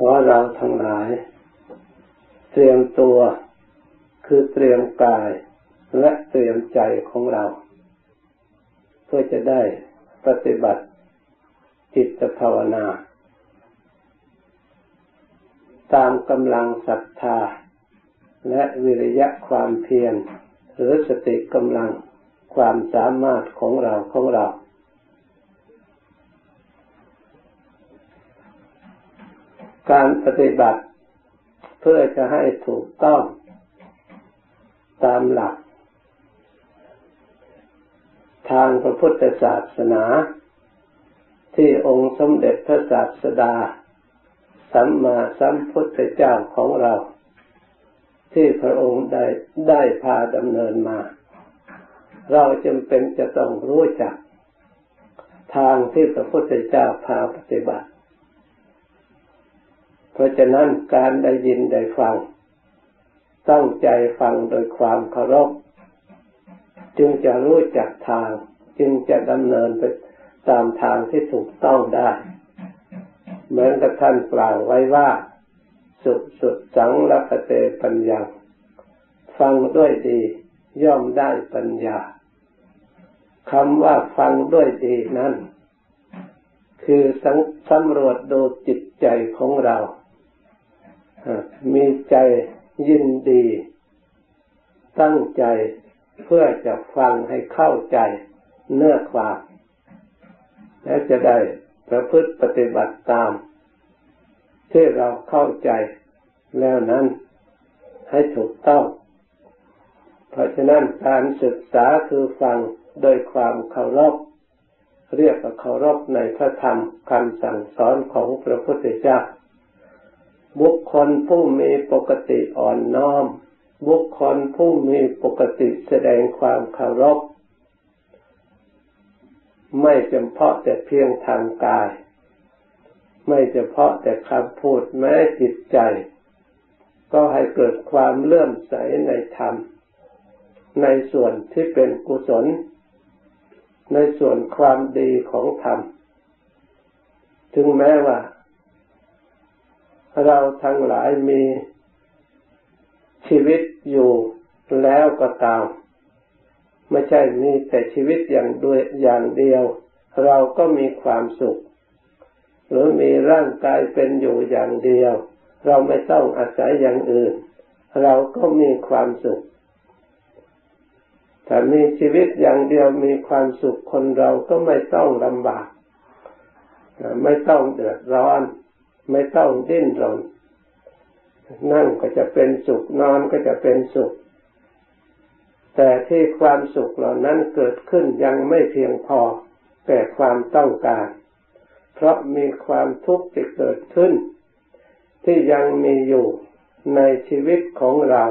ขอเราทั้งหลาย เตรียมตัวคือเตรียมกายและเตรียมใจของเรา เพื่อจะได้ปฏิบัติจิตภาวนา ตามกำลังศรัทธา และวิริยะความเพียรหรือสติกำลังความสามารถของเราของเรา การปฏิบัติเพื่อจะให้ถูกต้องตามหลัก ทางพระพุทธศาสนา ที่องค์สมเด็จพระศาสดา สัมมาสัมพุทธเจ้าของเรา ที่พระองค์ได้ได้พาดำเนินมา เราจำเป็นจะต้องรู้จัก ทางที่พระพุทธเจ้าพาปฏิบัติ เพราะฉะนั้นการได้ยินได้ฟัง ตั้งใจฟังโดยความเคารพ จึงจะรู้จักทาง จึงจะดำเนินไปตามทางที่ถูกต้องได้ เหมือนกับท่านกล่าวไว้ว่า สุดสุดสังลปเตปัญญาฟังด้วยดี ย่อมได้ปัญญาคำว่าฟังด้วยดีนั้น คือสำรวจดูจิตใจของเรา มีใจยินดี ตั้งใจเพื่อจะฟังให้เข้าใจเนื้อความ และจะได้ประพฤติปฏิบัติตาม ที่เราเข้าใจแล้วนั้นให้ถูกต้อง เพราะฉะนั้นการศึกษาคือฟังโดยความเคารพเรียกว่าเคารพในพระธรรมคำสั่งสอนของพระพุทธเจ้า บุคคลผู้มีปกติอ่อนน้อม บุคคลผู้มีปกติแสดงความเคารพ ไม่เฉพาะแต่เพียงทางกาย ไม่เฉพาะแต่คำพูดแม้จิตใจ ก็ให้เกิดความเลื่อมใสในธรรม ในส่วนที่เป็นกุศล ในส่วนความดีของธรรม ถึงแม้ว่า เราทั้งหลายมีชีวิตอยู่แล้วก็ตาม ไม่ใช่มีแต่ชีวิตอย่างด้วยอย่างเดียว เราก็มีความสุข หรือมีร่างกายเป็นอยู่อย่างเดียว เราไม่ต้องอาศัยอย่างอื่น เราก็มีความสุขถ้ามีชีวิตอย่างเดียวมีความสุขคนเราก็ไม่ต้องลำบาก ไม่ต้องเดือดร้อน ไม่ต้องดิ้นรน นั่งก็จะเป็นสุขนอนก็จะเป็นสุข แต่ที่ความสุขเหล่านั้นเกิดขึ้นยังไม่เพียงพอแก่ความต้องการ เพราะมีความทุกข์ที่เกิดขึ้น ที่ยังมีอยู่ในชีวิตของเรา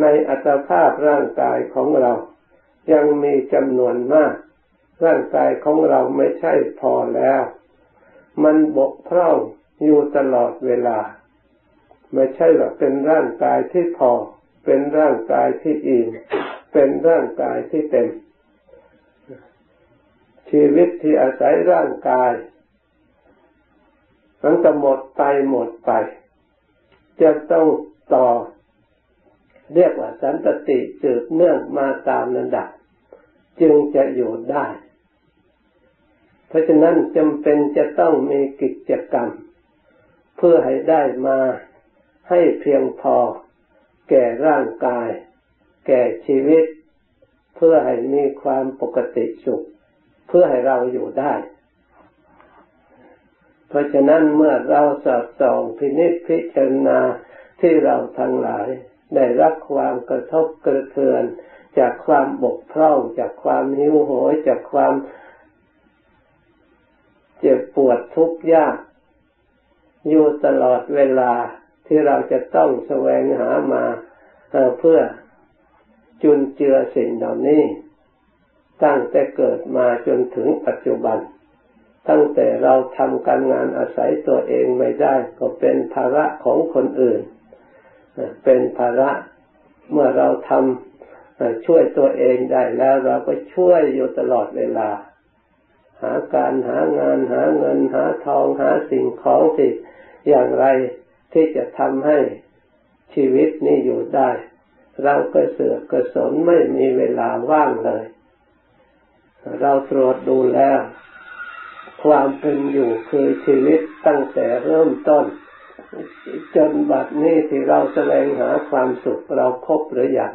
ในอัตภาพร่างกายของเรา ยังมีจำนวนมาก ร่างกายของเราไม่ใช่พอแล้ว มันบกพร่อง อยู่ตลอดเวลา ไม่ใช่ว่าเป็นร่างกายที่พอ เป็นร่างกายที่อิ่มเป็นร่างกายที่เต็ม ชีวิตที่อาศัยร่างกายมันจะหมดไปหมดไป จะต้องต่อ เรียกว่าสันตติสืบเนื่องมาตามระดับ จึงจะอยู่ได้ เพราะฉะนั้นจำเป็นจะต้องมีกิจกรรม เพื่อให้ได้มาให้เพียงพอ แก่ร่างกาย แก่ชีวิต เพื่อให้มีความปกติสุข เพื่อให้เราอยู่ได้ เพราะฉะนั้นเมื่อเราสอบส่องพินิจพิจารณาที่เราทั้งหลาย ได้รับความกระทบกระเทือน จากความบกพร่อง จากความหิวโหยจากความเจ็บปวดทุกข์ยาก อยู่ตลอดเวลาที่เราจะต้องแสวงหามาเพื่อจุนเจือสิ่งเหล่านี้ ตั้งแต่เกิดมาจนถึงปัจจุบัน ตั้งแต่เราทำการงานอาศัยตัวเองไม่ได้ ก็เป็นภาระของคนอื่น เป็นภาระเมื่อเราทำช่วยตัวเองได้แล้วเราก็ช่วยอยู่ตลอดเวลา หาการหางานหาเงินหาทองหาสิ่งของที่อย่างไรที่จะทำให้ชีวิตนี้อยู่ได้ เราก็เสือกกระสนไม่มีเวลาว่างเลย เราตรวจดูแล้ว ความเป็นอยู่คือชีวิตตั้งแต่เริ่มต้น จนบัดนี้ที่เราแสวงหาความสุขเราพบหรือยัง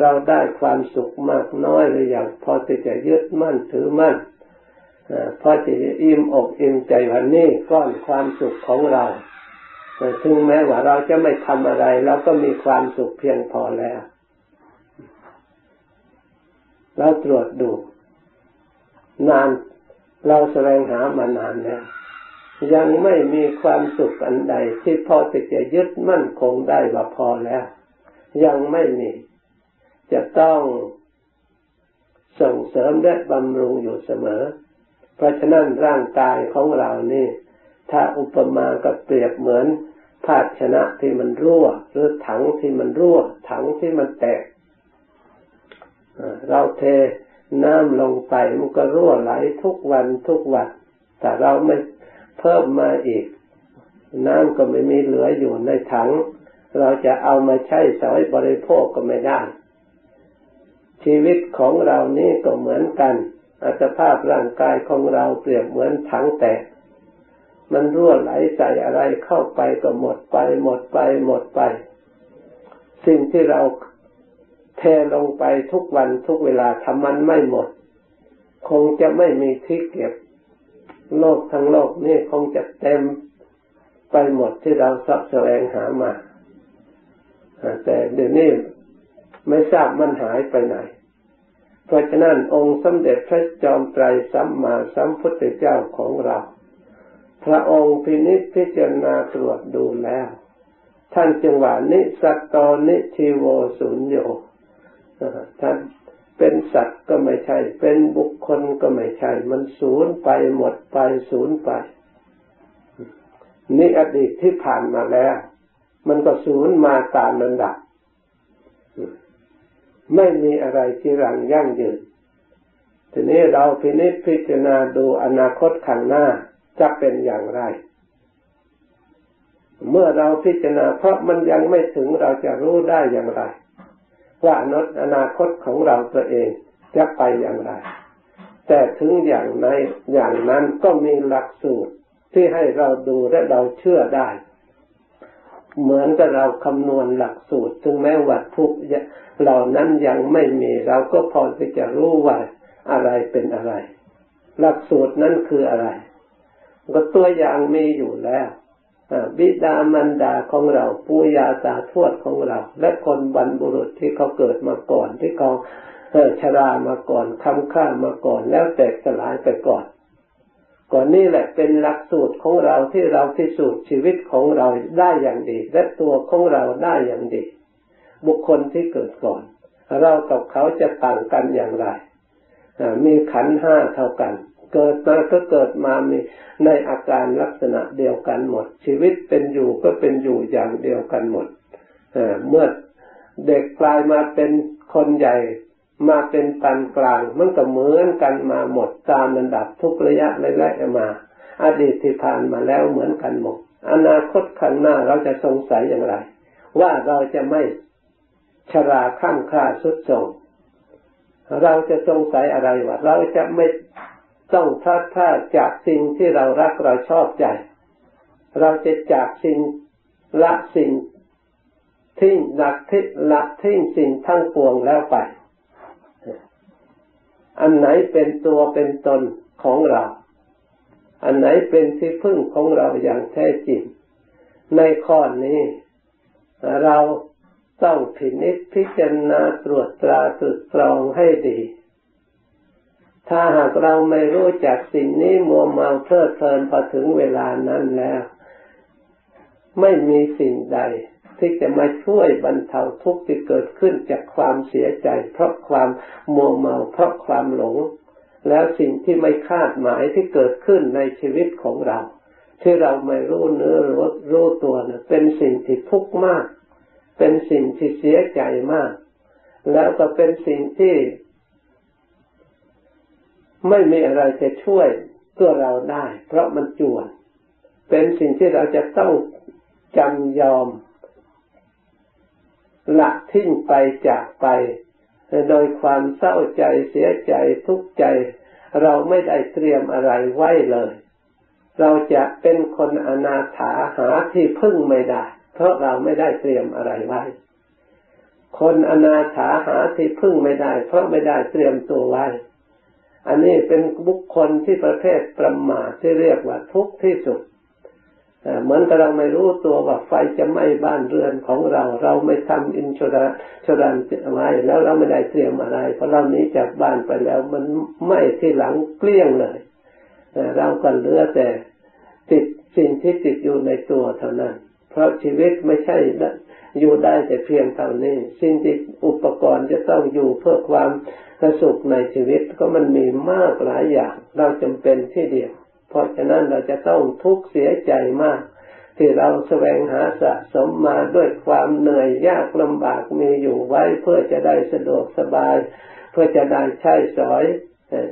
เราได้ความสุขมากน้อยหรือยังพอที่จะยึดมั่นถือมั่น พอที่จะอิ่มอกอิ่มใจวันนี้ก้อนความสุขของเราถึงแม้ว่าเราจะไม่ทำอะไรเราก็มีความสุขเพียงพอแล้วเราตรวจดู นานเราแสวงหามานานแล้วยังไม่มีความสุขอันใด ที่พอจะยึดมั่นคงได้ว่าพอแล้ว ยังไม่มี จะต้องส่งเสริมและบำรุงอยู่เสมอ เพราะฉะนั้นร่างกายของเรานี่ ถ้าอุปมากับเปรียบเหมือนภาชนะที่มันรั่ว หรือถังที่มันรั่ว ถังที่มันแตกเราเทน้ำลงไปมันก็รั่วไหลทุกวันทุกวัน แต่เราไม่เพิ่มมาอีก น้ำก็ไม่มีเหลืออยู่ในถัง เราจะเอามาใช้สอยบริโภคก็ไม่ได้ ชีวิตของเรานี่ก็เหมือนกัน อัตภาพร่างกายของเราเปรียบเหมือนถังแตก มันรั่วไหลใส่อะไรเข้าไปก็หมดไป หมดไป หมดไป สิ่งที่เราเทลงไปทุกวันทุกเวลาทำมันไม่หมด คงจะไม่มีที่เก็บ โลกทั้งโลกนี่คงจะเต็มไปหมดที่เราสับแสวงหามา แต่เดี๋ยวนี้ไม่ทราบมันหายไปไหน เพราะฉะนั้นองค์สมเด็จพระจอมไตรสัมมาสัมพุทธเจ้าของเรา พระองค์พินิจพิจารณาตรวจดูแล้ว ท่านจึงว่านิสัตตนิชีโวสุญโยท่านเป็นสัตว์ก็ไม่ใช่ เป็นบุคคลก็ไม่ใช่ มันสูญไปหมดไปสูญไป นี่อดีตที่ผ่านมาแล้ว มันก็สูญมาตามลำดับ ไม่มีอะไรที่รังยั่งยืน ทีนี้เราพินิจพิจารณาดูอนาคตข้างหน้าจะเป็นอย่างไร เมื่อเราพิจารณาเพราะมันยังไม่ถึงเราจะรู้ได้อย่างไร ว่าอนาคตของเราตัวเองจะไปอย่างไร แต่ถึงอย่างในอย่างนั้นก็มีหลักสูตรที่ให้เราดูและเราเชื่อได้ เหมือนกับเราคำนวณหลักสูตร ถึงแม้วัตถุเหล่านั้นยังไม่มีเราก็พอที่จะรู้ว่าอะไรเป็นอะไร หลักสูตรนั้นคืออะไร ก็ตัวอย่างมีอยู่แล้วบิดามารดาของเราปู่ย่าตาทวดของเรา และคนบรรบุรุษที่เขาเกิดมาก่อนที่เขาชรามาก่อนคำข้ามาก่อนแล้วแตกสลายไปก่อน ก่อนนี่แหละเป็นหลักสูตรของเราที่เราพิสูจน์ชีวิตของเราได้อย่างดี และตัวของเราได้อย่างดี บุคคลที่เกิดก่อน เรากับเขาจะต่างกันอย่างไรมีขันห้าเท่ากัน เกิดมาก็เกิดมามีในอาการลักษณะเดียวกันหมด ชีวิตเป็นอยู่ก็เป็นอยู่อย่างเดียวกันหมดเมื่อเด็กกลายมาเป็นคนใหญ่ มาเป็นปานกลางมันก็เหมือนกันมาหมดตามระดับทุกระยะระยะมาอดีตที่ผ่านมาแล้วเหมือนกันหมด อนาคตข้างหน้าเราจะสงสัยอย่างไร ว่าเราจะไม่ชราข้ามค่าสุดส่งเราจะสงสัยอะไรวะเราจะไม่ต้องพลาดพลาดจากสิ่งที่เรารักเราชอบใจ เราจะจากสิ่งละสิ่งทิ้งหลักทิ้งละทิ้งสิ่งทั้งปวงแล้วไป อันไหนเป็นตัวเป็นตนของเรา อันไหนเป็นที่พึ่งของเราอย่างแท้จริง ในข้อนี้ เราต้องพินิจพิจารณาตรวจตราตรึกตรองให้ดี ถ้าหากเราไม่รู้จักสิ่งนี้มัวเมาเพลิดเพลินพอถึงเวลานั้นแล้ว ไม่มีสิ่งใด ที่จะมาช่วยบรรเทาทุกข์ที่เกิดขึ้นจากความเสียใจ เพราะความมัวเมาเพราะความหลง แล้วสิ่งที่ไม่คาดหมายที่เกิดขึ้นในชีวิตของเรา ที่เราไม่รู้เนื้อรู้รู้ตัวนะเป็นสิ่งที่ทุกข์มาก เป็นสิ่งที่เสียใจมาก แล้วก็เป็นสิ่งที่ ไม่มีอะไรจะช่วยตัวเราได้ เพราะมันจวน เป็นสิ่งที่เราจะต้องจำยอม ละทิ้งไปจากไป โดยความเศร้าใจเสียใจทุกข์ใจ เราไม่ได้เตรียมอะไรไว้เลย เราจะเป็นคนอนาถาหาที่พึ่งไม่ได้ เพราะเราไม่ได้เตรียมอะไรไว้ คนอนาถาหาที่พึ่งไม่ได้ เพราะไม่ได้เตรียมตัวไว้ อันนี้เป็นบุคคลที่ประเภทประมาทที่เรียกว่าทุกข์ที่สุด เหมือนกับเราไม่รู้ตัวว่าไฟจะไหม้บ้านเรือนของเรา เราไม่ทำอินชราชรันไว้แล้วเราไม่ได้เตรียมอะไรเพราะเรานี้จากบ้านไปแล้วมันไหม้ที่หลังเกลี้ยงเลยเราก็เหลือแต่ติดสิ่งที่ติดอยู่ในตัวเท่านั้น เพราะชีวิตไม่ใช่อยู่ได้แต่เพียงเท่านี้ สิ่งที่อุปกรณ์จะต้องอยู่เพื่อความสุขในชีวิตก็มันมีมากหลายอย่าง เราจำเป็นที่เดียว เพราะฉะนั้นเราจะต้องทุกข์เสียใจมาก ที่เราแสวงหาสะสมมาด้วยความเหนื่อยยากลำบากมีอยู่ไว้เพื่อจะได้สะดวกสบาย เพื่อจะได้ใช้สอย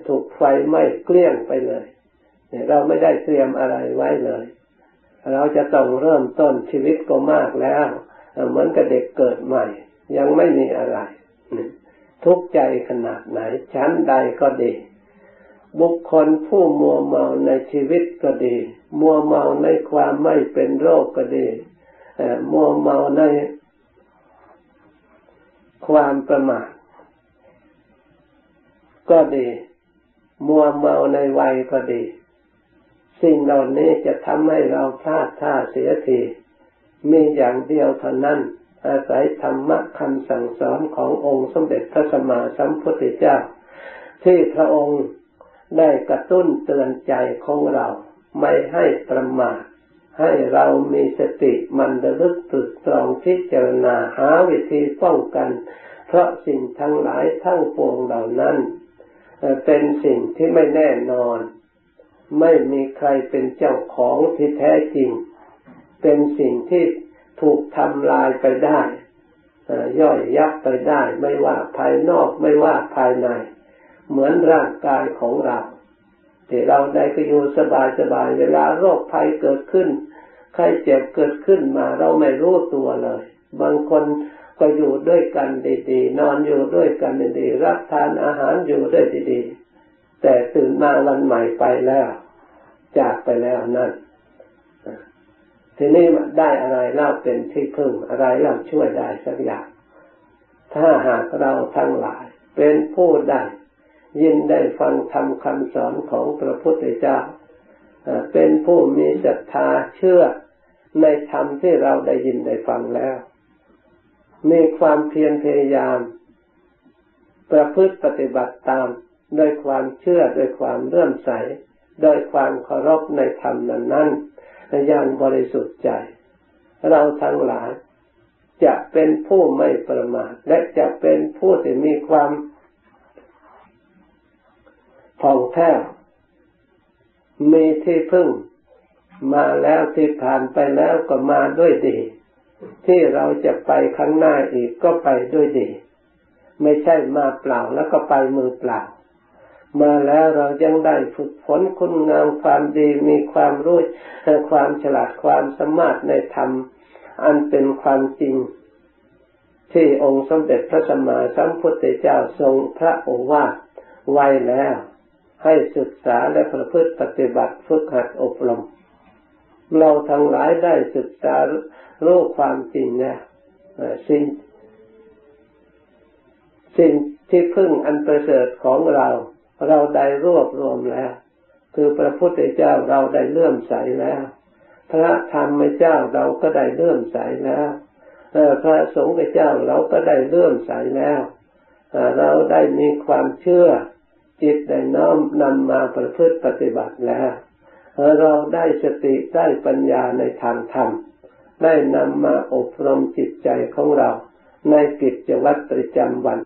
ถูกไฟไหม้เกลี้ยงไปเลยเราไม่ได้เตรียมอะไรไว้เลย เราจะต้องเริ่มต้นชีวิตก็มากแล้ว เหมือนกับเด็กเกิดใหม่ ยังไม่มีอะไร ทุกข์ใจขนาดไหนชั้นใดก็ดี บุคคลผู้มัวเมาในชีวิตก็ดี มัวเมาในความไม่เป็นโรคก็ดีมัวเมาในความประมาทก็ดี มัวเมาในวัยก็ดี สิ่งเหล่านี้จะทำให้เราพลาดท่าเสียทีมีอย่างเดียวเท่านั้น อาศัยธรรมะคำสั่งสอนขององค์สมเด็จพระสัมมาสัมพุทธเจ้า ที่พระองค์ ได้กระตุ้นเตือนใจของเราไม่ให้ประมาทให้เรามีสติมันระลึกตรึกตรองพิจารณาหาวิธีป้องกัน เพราะสิ่งทั้งหลายทั้งปวงเหล่านั้น เป็นสิ่งที่ไม่แน่นอน ไม่มีใครเป็นเจ้าของที่แท้จริง เป็นสิ่งที่ถูกทำลายไปได้ย่อยยับไปได้ ไม่ว่าภายนอกไม่ว่าภายใน เหมือนร่างกายของเราที่เราได้ก็อยู่สบายสบายเวลาโรคภัยเกิดขึ้นใครเจ็บเกิดขึ้นมาเราไม่รู้ตัวเลย บางคนก็อยู่ด้วยกันดีๆ นอนอยู่ด้วยกันดีๆ รับทานอาหารอยู่ด้วยดีๆ แต่ตื่นมาวันใหม่ไปแล้ว จากไปแล้วนั่น ทีนี้ได้อะไรเล่าเป็นที่พึ่งอะไรเล่าช่วยได้สักอย่าง ถ้าหากเราทั้งหลาย เป็นผู้ได้ ยินได้ฟังทำคำสอนของพระพุทธเจ้าเป็นผู้มีศรัทธาเชื่อในธรรมที่เราได้ยินได้ฟังแล้ว มีความเพียรพยายาม ประพฤติปฏิบัติตามโดยความเชื่อโดยความเลื่อมใสโดยความเคารพในธรรมนั้นนั้นอย่างบริสุทธิ์ใจ เราทั้งหลายจะเป็นผู้ไม่ประมาทและจะเป็นผู้ที่มีความ ผ่องแผ้วมีที่พึ่งมาแล้วที่ผ่านไปแล้วก็มาด้วยดี ที่เราจะไปข้างหน้าอีกก็ไปด้วยดี ไม่ใช่มาเปล่าแล้วก็ไปมือเปล่า มาแล้วเรายังได้ฝึกฝนคุณงามความดีมีความรู้ความฉลาดความสามารถในธรรม อันเป็นความจริง ที่องค์สมเด็จพระสัมมาสัมพุทธเจ้าทรงพระโอวาทไว้แล้ว ให้ศึกษาและประพฤติปฏิบัติฝึกหัดอบรม เราทั้งหลายได้ศึกษารู้ความจริงนี่ยสิ่งสิ่งที่พึ่งอันประเสริฐของเรา เราได้รวบรวมแล้ว คือพระพุทธเจ้าเราได้เลื่อมใสแล้ว พระธรรมเจ้าเราก็ได้เลื่อมใสแล้วพระสงฆ์เจ้าเราก็ได้เลื่อมใสแล้วเราได้มีความเชื่อ จิตได้น้อมนำมาประพฤติปฏิบัติแล้ว เราได้สติได้ปัญญาในทางธรรม ได้นำมาอบรมจิตใจของเรา ในกิจวัตรประจำวัน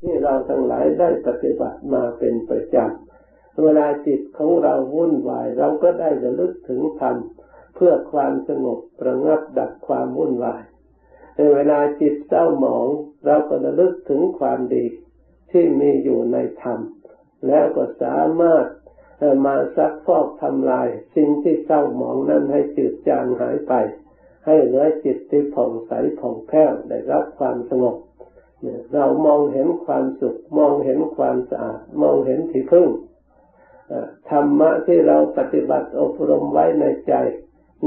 ที่เราทั้งหลายได้ปฏิบัติมาเป็นประจำเวลาจิตของเราวุ่นวาย เราก็ได้ระลึกถึงธรรมเพื่อความสงบประงับดับความวุ่นวายในเวลาจิตเศร้าหมอง เราก็ระลึกถึงความดี ที่มีอยู่ในธรรม แล้วก็สามารถมาซักฟอกทำลาย สิ่งที่เศร้าหมองนั้นให้จืดจางหายไป ให้เหลือจิตที่ผ่องใสผ่องแผ้วได้รับความสงบเรามองเห็นความสุข มองเห็นความสะอาด มองเห็นที่พึ่งธรรมะที่เราปฏิบัติอบรมไว้ในใจ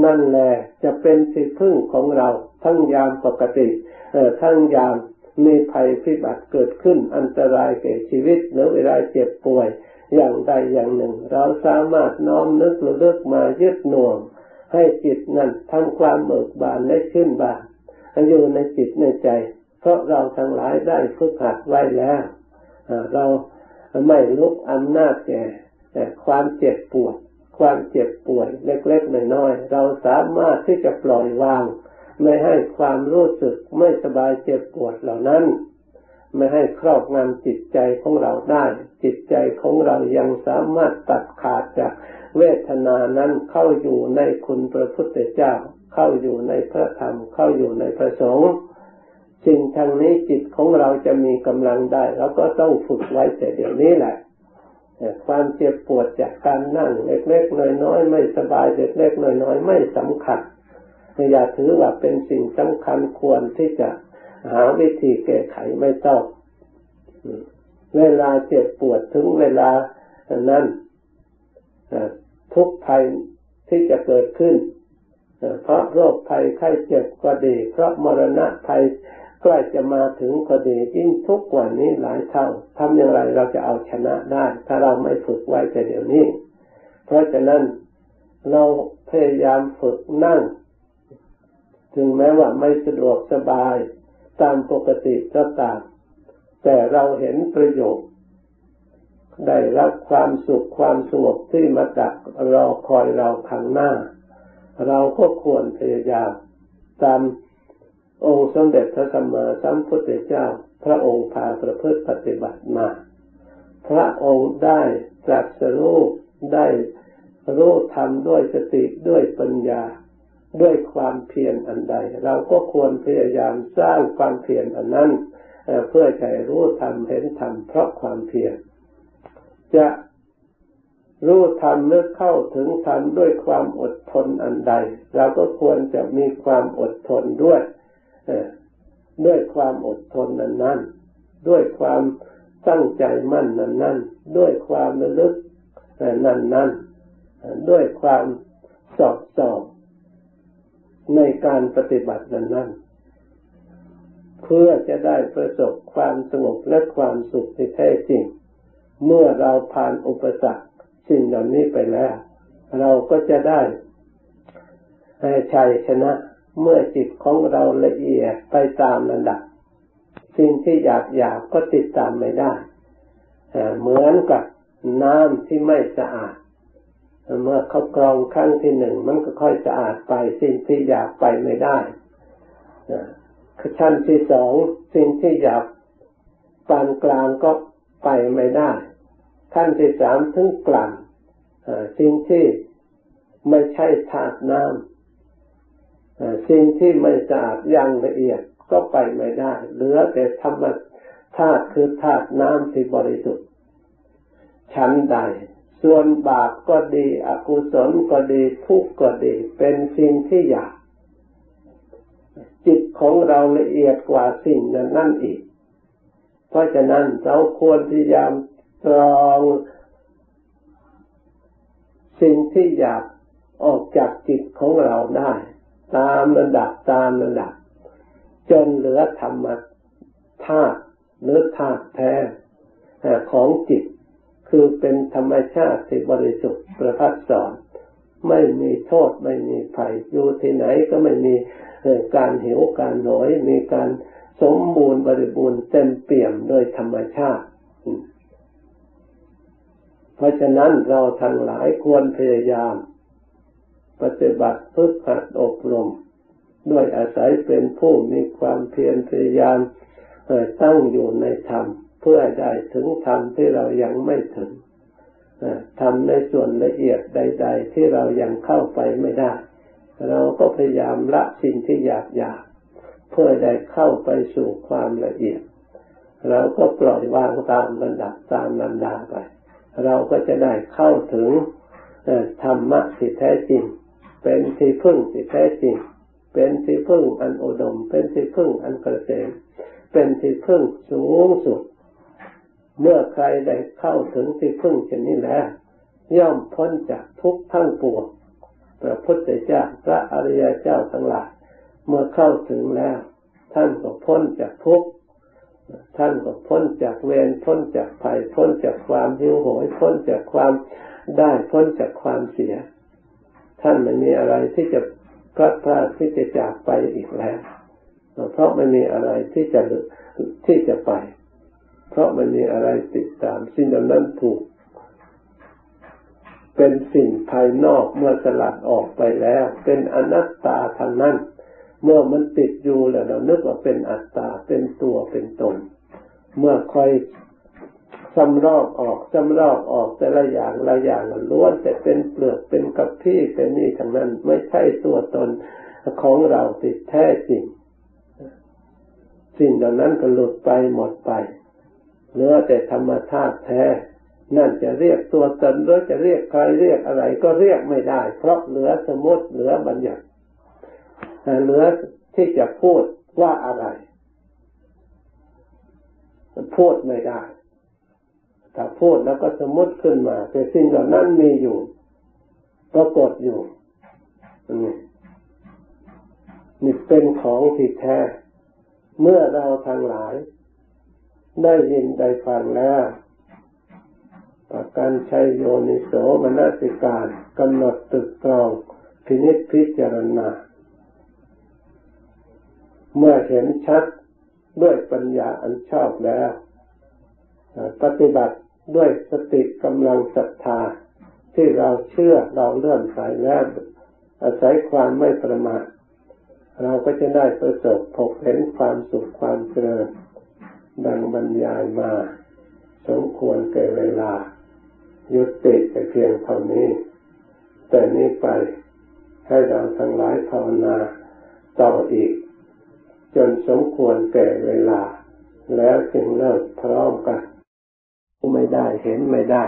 นั่นแหละจะเป็นที่พึ่งของเรา ทั้งยามปกติทั้งยาม มีภัยพิบัติเกิดขึ้นอันตรายแก่ชีวิต หรือเวลาเจ็บป่วย อย่างใดอย่างหนึ่ง เราสามารถน้อมนึกระลึกมายึดหน่วง ให้จิตนั้นทำความเบิกบานและชื่นบานอยู่ในจิตในใจ เพราะเราทั้งหลายได้ฝึกหัดไว้แล้วเราไม่ลุกอำนาจแก่ความเจ็บปวด ความเจ็บป่วยเล็กๆน้อยๆเราสามารถที่จะปล่อยวาง ไม่ให้ความรู้สึกไม่สบายเจ็บปวดเหล่านั้น ไม่ให้ครอบงำจิตใจของเราได้ จิตใจของเรายังสามารถตัดขาดจากเวทนานั้นเข้าอยู่ในคุณพระพุทธเจ้า เข้าอยู่ในพระธรรม เข้าอยู่ในพระสงฆ์สิ่งทางนี้จิตของเราจะมีกำลังได้เราก็ต้องฝึกไว้แต่เดี๋ยวนี้แหละความเจ็บปวดจากการนั่งเล็กๆน้อยๆไม่สบายเล็กๆน้อยๆไม่สำคัญ อย่าถือว่าเป็นสิ่งสำคัญควรที่จะหาวิธีแก้ไขไม่ต้อง เวลาเจ็บปวดถึงเวลานั้นทุกภัยที่จะเกิดขึ้น เพราะโรคภัยไข้เจ็บก็ดี เพราะมรณะภัยใกล้จะมาถึงก็ดียิ่งทุกกว่านี้หลายเท่าทำอย่างไรเราจะเอาชนะได้ ถ้าเราไม่ฝึกไว้แต่เดี๋ยวนี้ เพราะฉะนั้นเราพยายามฝึกนั่ง ถึงแม้ว่าไม่สะดวกสบายตามปกติก็ตาม แต่เราเห็นประโยชน์ ได้รับความสุขความสงบที่มาดักรอคอยเราข้างหน้า เราก็ควรพยายามตามองค์สมเด็จพระสัมมาสัมพุทธเจ้า พระองค์พาประพฤติปฏิบัติมา พระองค์ได้ตรัสรู้ได้รู้ธรรมด้วยสติด้วยปัญญา ด้วยความเพียรอันใด เราก็ควรพยายามสร้างความเพียรอันนั้นเพื่อใจรู้ธรรมเห็นธรรมเพราะความเพียรจะรู้ธรรมนึกเข้าถึงธรรมด้วยความอดทนอันใด เราก็ควรจะมีความอดทนด้วยด้วยความอดทนนั้นนั้นด้วยความตั้งใจมั่นนั้นนั้นด้วยความระลึกนั้นนั้นด้วยความสอบสอบ ในการปฏิบัตินั้นนั้นเพื่อจะได้ประสบความสงบและความสุขที่แท้จริง เมื่อเราผ่านอุปสรรคสิ่งเหล่านี้ไปแล้ว เราก็จะได้ชัยชนะ เมื่อจิตของเราละเอียดไปตามระดับ สิ่งที่หยาบหยาบก็ติดตามไม่ได้ เหมือนกับน้ำที่ไม่สะอาด เมื่อเขากรองครั้งที่หนึ่งมันก็ค่อยสะอาดไปสิ่งที่หยาบไปไม่ได้ชั้นที่สองสิ่งที่หยาบปานกลางก็ไปไม่ได้ขั้นที่สามถึงกลั่นสิ่งที่ไม่ใช่ธาตุน้ำสิ่งที่ไม่สะอาดอย่างละเอียดก็ไปไม่ได้ เหลือแต่ธรรมธาตุคือธาตุน้ำที่บริสุทธิ์ชั้นใด ส่วนบาปก็ดี อกุศลก็ดี ทุกข์ก็ดี เป็นสิ่งที่อยากจิตของเราละเอียดกว่าสิ่งนั้นนั่นอีก เพราะฉะนั้นเราควรพยายามตรองสิ่งที่อยากออกจากจิตของเราได้ ตามระดับตามระดับ จนเหลือธรรมธาตุหรือธาตุแท้ของจิต คือเป็นธรรมชาติที่บริสุทธิ์ประพัดสอนไม่มีโทษไม่มีภัยอยู่ที่ไหนก็ไม่มีการหิวการหนอยมีการสมบูรณ์บริบูรณ์เต็มเปี่ยมโดยธรรมชาติ เพราะฉะนั้นเราทั้งหลายควรพยายาม ปฏิบัติฝึกหัดอบรม ด้วยอาศัยเป็นผู้มีความเพียรพยายามตั้งอยู่ในธรรม เพื่อได้ถึงธรรมที่เรายังไม่ถึงทำในส่วนละเอียดใด ๆ ที่เรายังเข้าไปไม่ได้ เราก็พยายามละสิ่งที่อยากอยากเพื่อได้เข้าไปสู่ความละเอียด เราก็ปล่อยวางตามระดับตามลำดาไป เราก็จะได้เข้าถึงธรรมะที่แท้จริง เป็นที่พึ่งที่แท้จริง เป็นที่พึ่งอันอุดม เป็นที่พึ่งอันเกษมเป็นที่พึ่งสูงสุด เมื่อใครได้เข้าถึงที่พึ่งเช่นนี้แล้ว ย่อมพ้นจากทุกข์ทั้งปวงพระพุทธเจ้าพระอริยเจ้าทั้งหลายเมื่อเข้าถึงแล้ว ท่านก็พ้นจากทุกข์ท่านก็พ้นจากเวรพ้นจากภัยพ้นจากความหิวโหยพ้นจากความได้พ้นจากความเสีย ท่านไม่มีอะไรที่จะพลาดพลาดที่จะจากไปอีกแล้ว เพราะไม่มีอะไรที่จะที่จะไป เพราะมันมีอะไรติดตาม สิ่งเหล่านั้นถูก เป็นสิ่งภายนอกเมื่อสลัดออกไปแล้ว เป็นอนัตตาทางนั้น เมื่อมันติดอยู่แล้วเรานึกว่าเป็นอัตตาเป็นตัวเป็นตน เมื่อคอยสำรอกออกสำรอกออกแต่ละอย่างละอย่างล้วนแต่เป็นเปลือกเป็นกับพี่เป็นนี่ทั้งนั้น ไม่ใช่ตัวตนของเราติดแท้จริงสิ่งเหล่านั้นก็หลุดไปหมดไป เหลือแต่ธรรมชาติแท้ นั่นจะเรียกตัวตนหรือจะเรียกใครเรียกอะไรก็เรียกไม่ได้ เพราะเหลือสมมติเหลือบัญญัติเหลือที่จะพูดว่าอะไร พูดไม่ได้ ถ้าพูดแล้วก็สมมติขึ้นมา แต่สิ่งเหล่านั้นมีอยู่ปรากฏอยู่นี่นี่เป็นของที่แท้ เมื่อเราทางหลาย ได้ยินได้ฟังแล้วกันใช้โยนิโสมนสิการกำหนดตึกตรองพินิจพิจารณา เมื่อเห็นชัดด้วยปัญญาอันชอบแล้ว ปฏิบัติด้วยสติกำลังศรัทธา ที่เราเชื่อเราเลื่อมใสแล้วอาศัยความไม่ประมาทเราก็จะได้ประสบพบเห็นความสุขความเจริญ ดังบรรยายมา สมควรเก่เวลา ยุติแต่เพียงเท่านี้ แต่นี้ไปให้เราทั้งหลายภาวนาต่ออีก จนสมควรแก่เวลา แล้วจึงเลิกพร้อมกัน ไม่ได้เห็นไม่ได้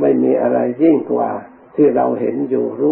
ไม่มีอะไรยิ่งกว่าที่เราเห็นอยู่รู้